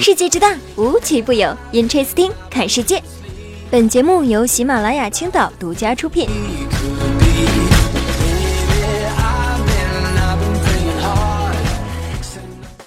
世界之大，无奇不有。Interesting，看世界。本节目由喜马拉雅青岛独家出品。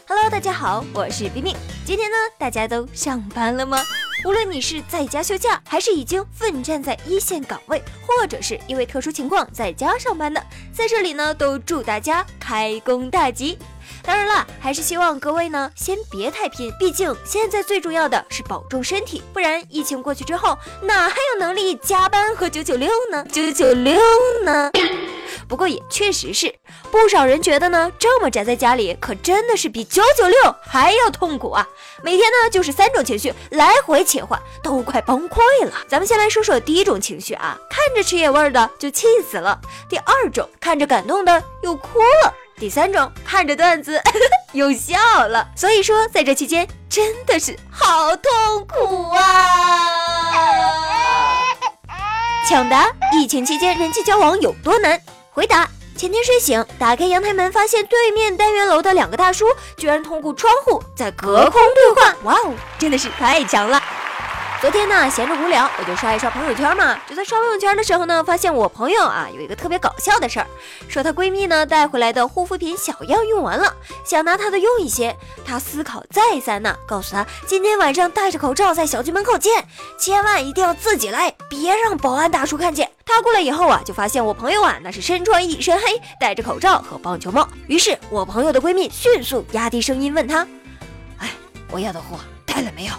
Hello，大家好，我是冰冰。今天呢，大家都上班了吗？无论你是在家休假，还是已经奋战在一线岗位，或者是因为特殊情况在家上班的，在这里呢，都祝大家开工大吉。当然了，还是希望各位呢，先别太拼，毕竟现在最重要的是保重身体，不然疫情过去之后，哪还有能力加班和九九六呢？九九六呢？不过也确实是，不少人觉得呢，这么宅在家里，可真的是比九九六还要痛苦啊！每天呢，就是三种情绪来回切换，都快崩溃了。咱们先来说说第一种情绪啊，看着吃野味的就气死了；第二种，看着感动的又哭了；第三种，看着段子 又笑了。所以说，在这期间真的是好痛苦啊！抢答：疫情期间人际交往有多难？回答：前天睡醒，打开阳台门，发现对面单元楼的两个大叔居然通过窗户在隔空对话。哇哦，真的是太强了！昨天呢，闲着无聊，我就刷一刷朋友圈嘛。就在刷朋友圈的时候呢，发现我朋友啊有一个特别搞笑的事儿，说她闺蜜呢带回来的护肤品小样用完了，想拿她的用一些。她思考再三呢，告诉她今天晚上戴着口罩在小区门口见，千万一定要自己来，别让保安大叔看见。她过来以后啊，就发现我朋友啊那是身穿一身黑，戴着口罩和棒球帽。于是我朋友的闺蜜迅速压低声音问她：“哎，我要的货带了没有？”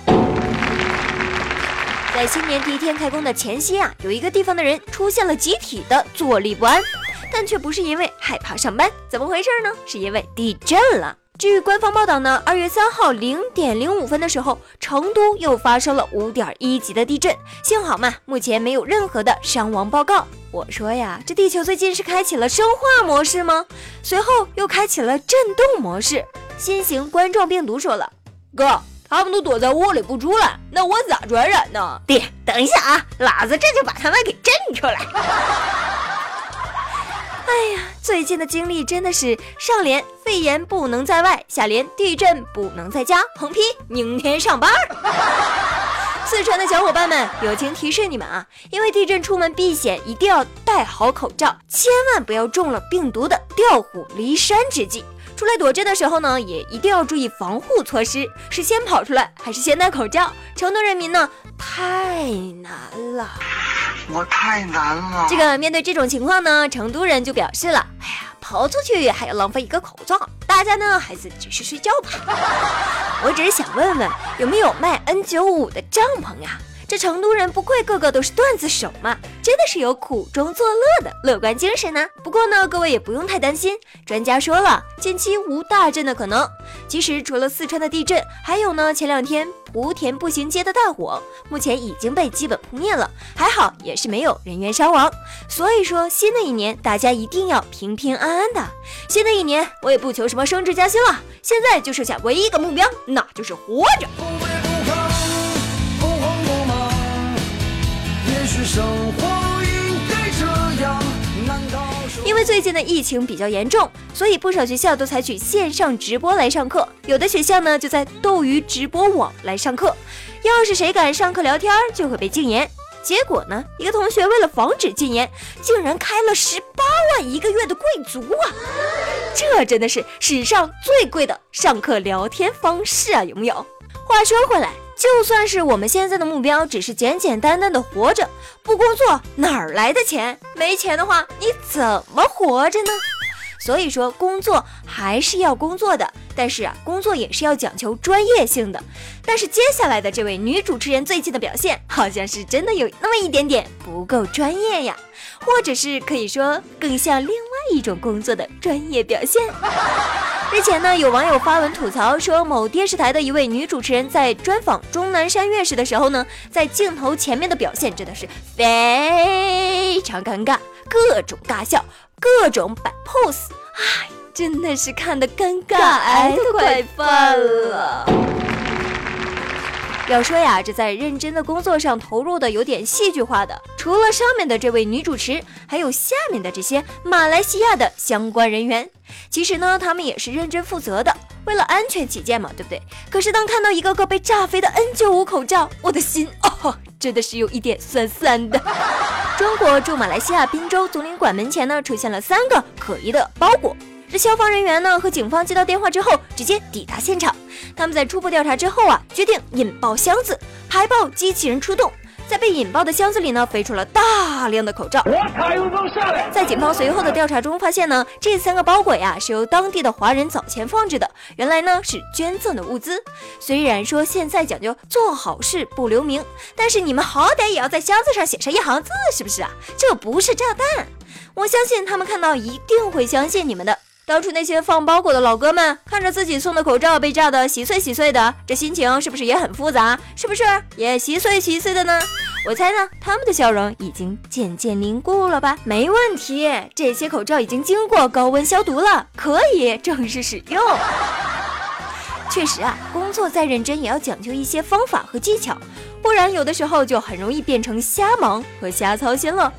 在新年第一天开工的前夕啊，有一个地方的人出现了集体的坐立不安，但却不是因为害怕上班，怎么回事呢？是因为地震了。据官方报道呢，二月三号零点零五分的时候，成都又发生了五点一级的地震，幸好嘛，目前没有任何的伤亡报告。我说呀，这地球最近是开启了生化模式吗？随后又开启了震动模式。新型冠状病毒说了，哥。他们都躲在屋里不出来，那我咋传染呢？爹，等一下啊，老子这就把他们给震出来。哎呀，最近的经历真的是上联肺炎不能在外，下联地震不能在家，横批明天上班。四川的小伙伴们，友情提示你们啊，因为地震出门避险，一定要戴好口罩，千万不要中了病毒的调虎离山之计。出来躲震的时候呢，也一定要注意防护措施，是先跑出来还是先戴口罩？成都人民呢，太难了，我太难了。这个面对这种情况呢，成都人就表示了，哎呀，跑出去还要浪费一个口罩，大家呢还是继续睡觉吧。我只是想问问，有没有卖 N95 的帐篷呀？这成都人不愧个个都是段子手嘛，真的是有苦中作乐的乐观精神呢。不过呢，各位也不用太担心，专家说了，近期无大震的可能。其实除了四川的地震，还有呢，前两天莆田步行街的大火，目前已经被基本扑灭了，还好也是没有人员伤亡。所以说，新的一年大家一定要平平安安的。新的一年，我也不求什么升职加薪了，现在就剩下唯一一个目标，那就是活着。生活应该这样？难道因为最近的疫情比较严重，所以不少学校都采取线上直播来上课。有的学校呢，就在斗鱼直播网来上课。要是谁敢上课聊天，就会被禁言。结果呢，一个同学为了防止禁言，竟然开了十八万一个月的贵族啊！这真的是史上最贵的上课聊天方式啊，有没有？话说回来。就算是我们现在的目标只是简简单单的活着，不工作哪儿来的钱？没钱的话，你怎么活着呢？所以说，工作还是要工作的，但是啊，工作也是要讲求专业性的。但是接下来的这位女主持人最近的表现，好像是真的有那么一点点不够专业呀，或者是可以说更像另外一种工作的专业表现。日前呢，有网友发文吐槽说，某电视台的一位女主持人在专访钟南山院士的时候呢，在镜头前面的表现真的是非常尴尬，各种尬笑，各种摆 pose，哎，真的是看得尴尬癌都快犯了。要说呀，这在认真的工作上投入的有点戏剧化的，除了上面的这位女主持，还有下面的这些马来西亚的相关人员。其实呢，他们也是认真负责的，为了安全起见嘛，对不对？可是当看到一个个被炸飞的 N95 口罩，我的心 哦，真的是有一点酸酸的。中国驻马来西亚滨州总领馆门前呢，出现了三个可疑的包裹。这消防人员呢和警方接到电话之后，直接抵达现场。他们在初步调查之后啊，决定引爆箱子，排爆机器人出动。在被引爆的箱子里呢，飞出了大量的口罩。在警方随后的调查中发现呢，这三个包裹呀是由当地的华人早前放置的，原来呢是捐赠的物资。虽然说现在讲究做好事不留名，但是你们好歹也要在箱子上写上一行字，是不是啊？这不是炸弹，我相信他们看到一定会相信你们的。当初那些放包裹的老哥们看着自己送的口罩被炸得稀碎稀碎的，这心情是不是也很复杂？是不是也稀碎稀碎的呢？我猜呢，他们的笑容已经渐渐凝固了吧？没问题，这些口罩已经经过高温消毒了，可以正式使用。确实啊，工作再认真也要讲究一些方法和技巧，不然有的时候就很容易变成瞎忙和瞎操心了。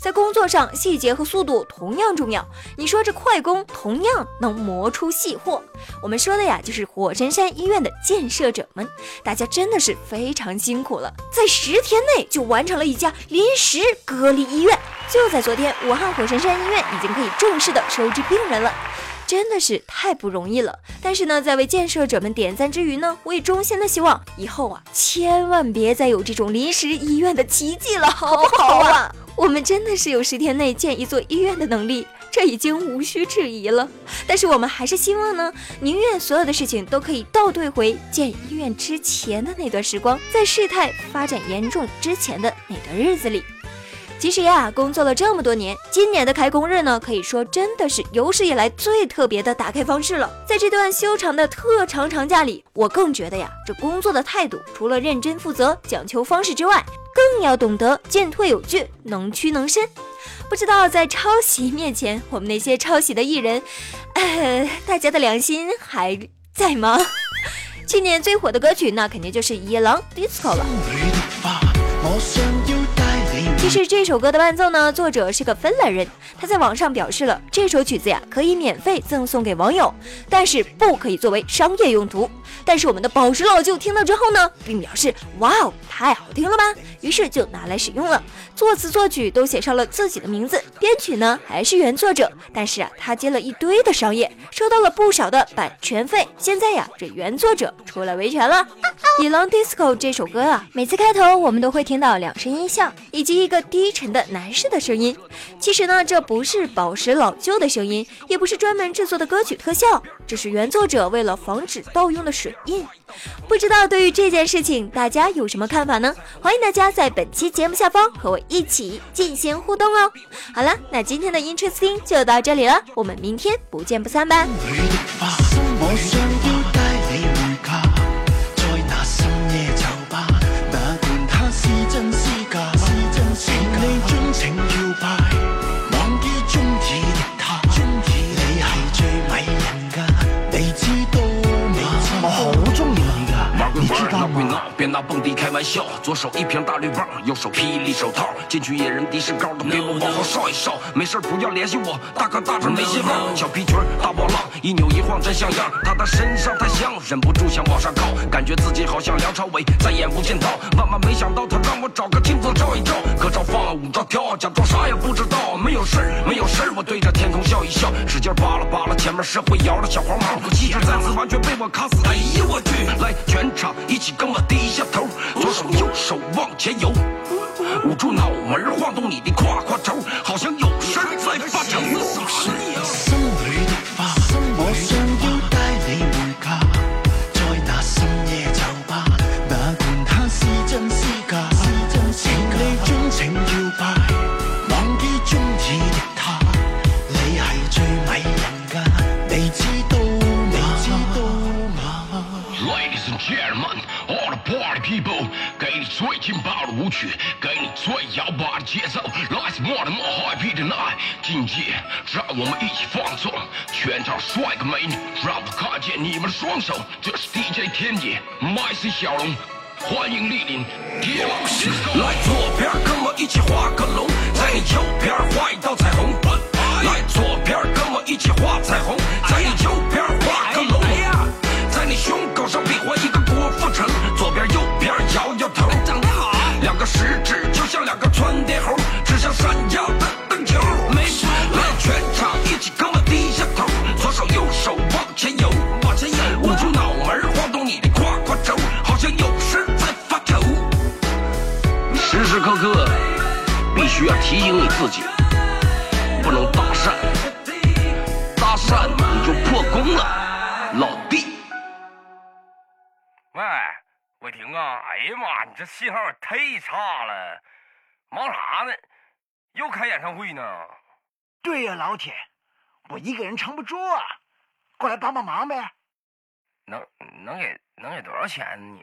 在工作上，细节和速度同样重要。你说这快工同样能磨出细货。我们说的呀，就是火神山医院的建设者们，大家真的是非常辛苦了，在十天内就完成了一家临时隔离医院。就在昨天，武汉火神山医院已经可以正式的收治病人了，真的是太不容易了。但是呢，在为建设者们点赞之余呢，我也衷心的希望以后啊，千万别再有这种临时医院的奇迹了，好 不好啊？我们真的是有十天内建一座医院的能力，这已经无需质疑了。但是我们还是希望呢，宁愿所有的事情都可以倒退回建医院之前的那段时光，在事态发展严重之前的那段日子里。其实呀，工作了这么多年，今年的开工日呢，可以说真的是有史以来最特别的打开方式了。在这段修长的特长长假里，我更觉得呀，这工作的态度除了认真负责、讲求方式之外，更要懂得进退有据、能屈能伸。不知道在抄袭面前，我们那些抄袭的艺人，呃，大家的良心还在吗？去年最火的歌曲，那肯定就是《野狼 DISCO》了。其实这首歌的伴奏呢，作者是个芬兰人，他在网上表示了这首曲子呀可以免费赠送给网友，但是不可以作为商业用途。但是我们的宝石老舅听到之后呢，并表示哇哦，太好听了吧，于是就拿来使用了。作词作曲都写上了自己的名字，编曲呢还是原作者，但是啊，他接了一堆的商业，收到了不少的版权费。现在呀，这原作者出来维权了。《野狼 DISCO》这首歌啊，每次开头我们都会听到两声音效，以及一个低沉的男士的声音。其实呢，这不是宝石老舅的声音，也不是专门制作的歌曲特效，这是原作者为了防止盗用的水印。不知道对于这件事情，大家有什么看法呢？欢迎大家在本期节目下方和我一起进行互动哦。好了，那今天的 Interesting 就到这里了，我们明天不见不散吧。闹归闹别拿蹦迪开玩笑，左手一瓶大绿棒，右手霹雳手套，进去野人的士高，都给我往后稍一稍。没事不要联系我，大哥大这没希望。小皮裙大波浪，一扭一晃真像样。他的身上太香，忍不住想往上靠，感觉自己好像梁朝伟，再演无间道。万万没想到他让我找个镜子照一照，歌照放了，舞照跳，假装啥也不知道。没有事，没有事，我对着天空笑一笑，使劲扒拉扒拉前面社会摇的小黄毛，气质再次完全被我卡死。哎呀我去！来全场一起跟我低。下头，左手右手往前游，捂住脑门晃动你的胯胯轴，好像有事在发愁。Ladies and gentlemen, all the party people，给你最劲爆的舞曲，给你最摇摆的节奏。Let's more and more happy tonight，今夜让我们一起放纵，全场帅哥美女，让我看见你们的双手。这是 DJ 天野，麦 C 小龙，欢迎莅临，天王星来坐陪。要的灯球。没错，来全场一起跟我低下头，左手右手往前游，往前游，捂住脑门晃动你的胯胯轴，好像有事在发愁。时时刻刻必须要提醒你自己，不能搭讪，搭讪你就破功了，老弟。喂，伟霆啊！哎呀妈，你这信号也太差了，忙啥呢？又开演唱会呢？对呀，老铁，我一个人撑不住啊，过来帮帮忙呗。能能给能给多少钱呢你？